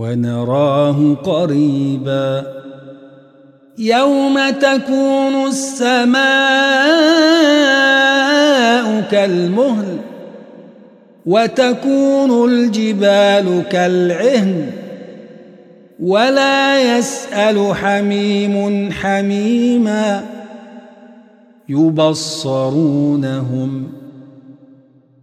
ونراه قريبا. يوم تكون السماء كالمهل وتكون الجبال كالعهن ولا يسأل حميم حميما يبصرونهم.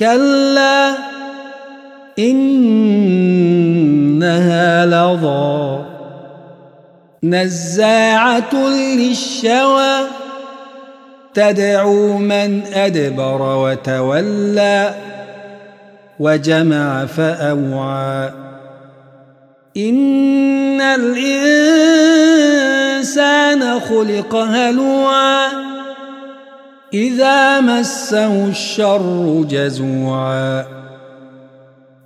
كلا إنها لظى. نزاعة للشوى تدعو من أدبر وتولى وجمع فأوعى. إن الإنسان خلق هلوعا. إذا مسه الشر جزوعا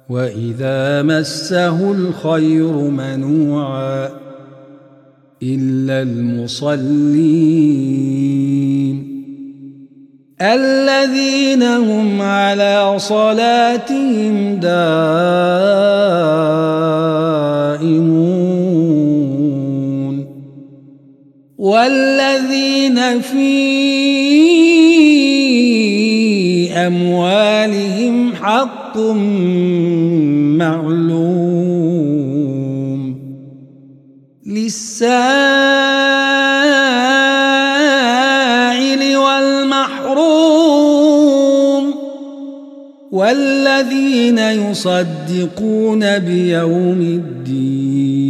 وإذا مسه الخير منوعا إلا المصلين الذين هم على صلاتهم دائمون والذين في أموالهم حق معلوم. للسائل والمحروم والذين يصدقون بيوم الدين.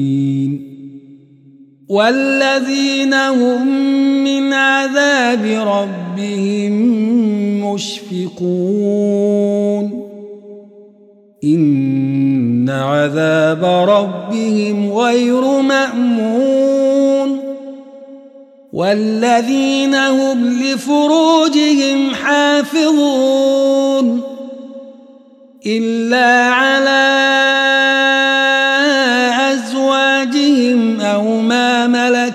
والذين هم من عذاب ربهم مشفقون إن عذاب ربهم غير مأمون والذين هم لفروجهم حافظون إلا على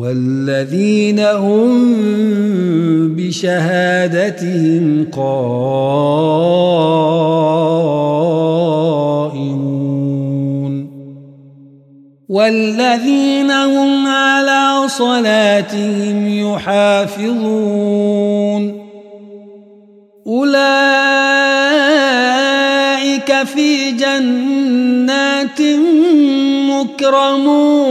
والذين هم بشهادتهم قائمون والذين هم على صلاتهم يحافظون أولئك في جنات مكرمون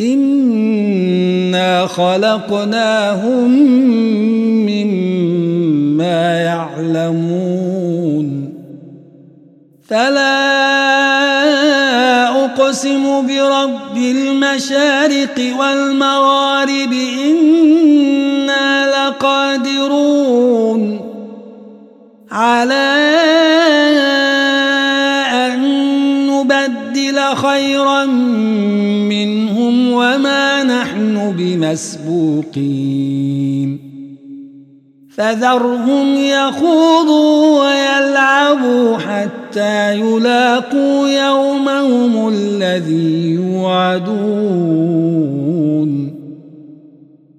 إنا خلقناهم مما يعلمون. فلا أقسم برب المشارق والمغارب إنا لقادرون على خيرا منهم وما نحن بمسبوقين. فذرهم يخوضوا ويلعبوا حتى يلاقوا يومهم الذي يوعدون.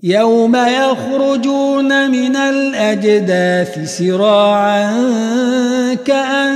يوم يخرجون من الأجداث سراعا إلى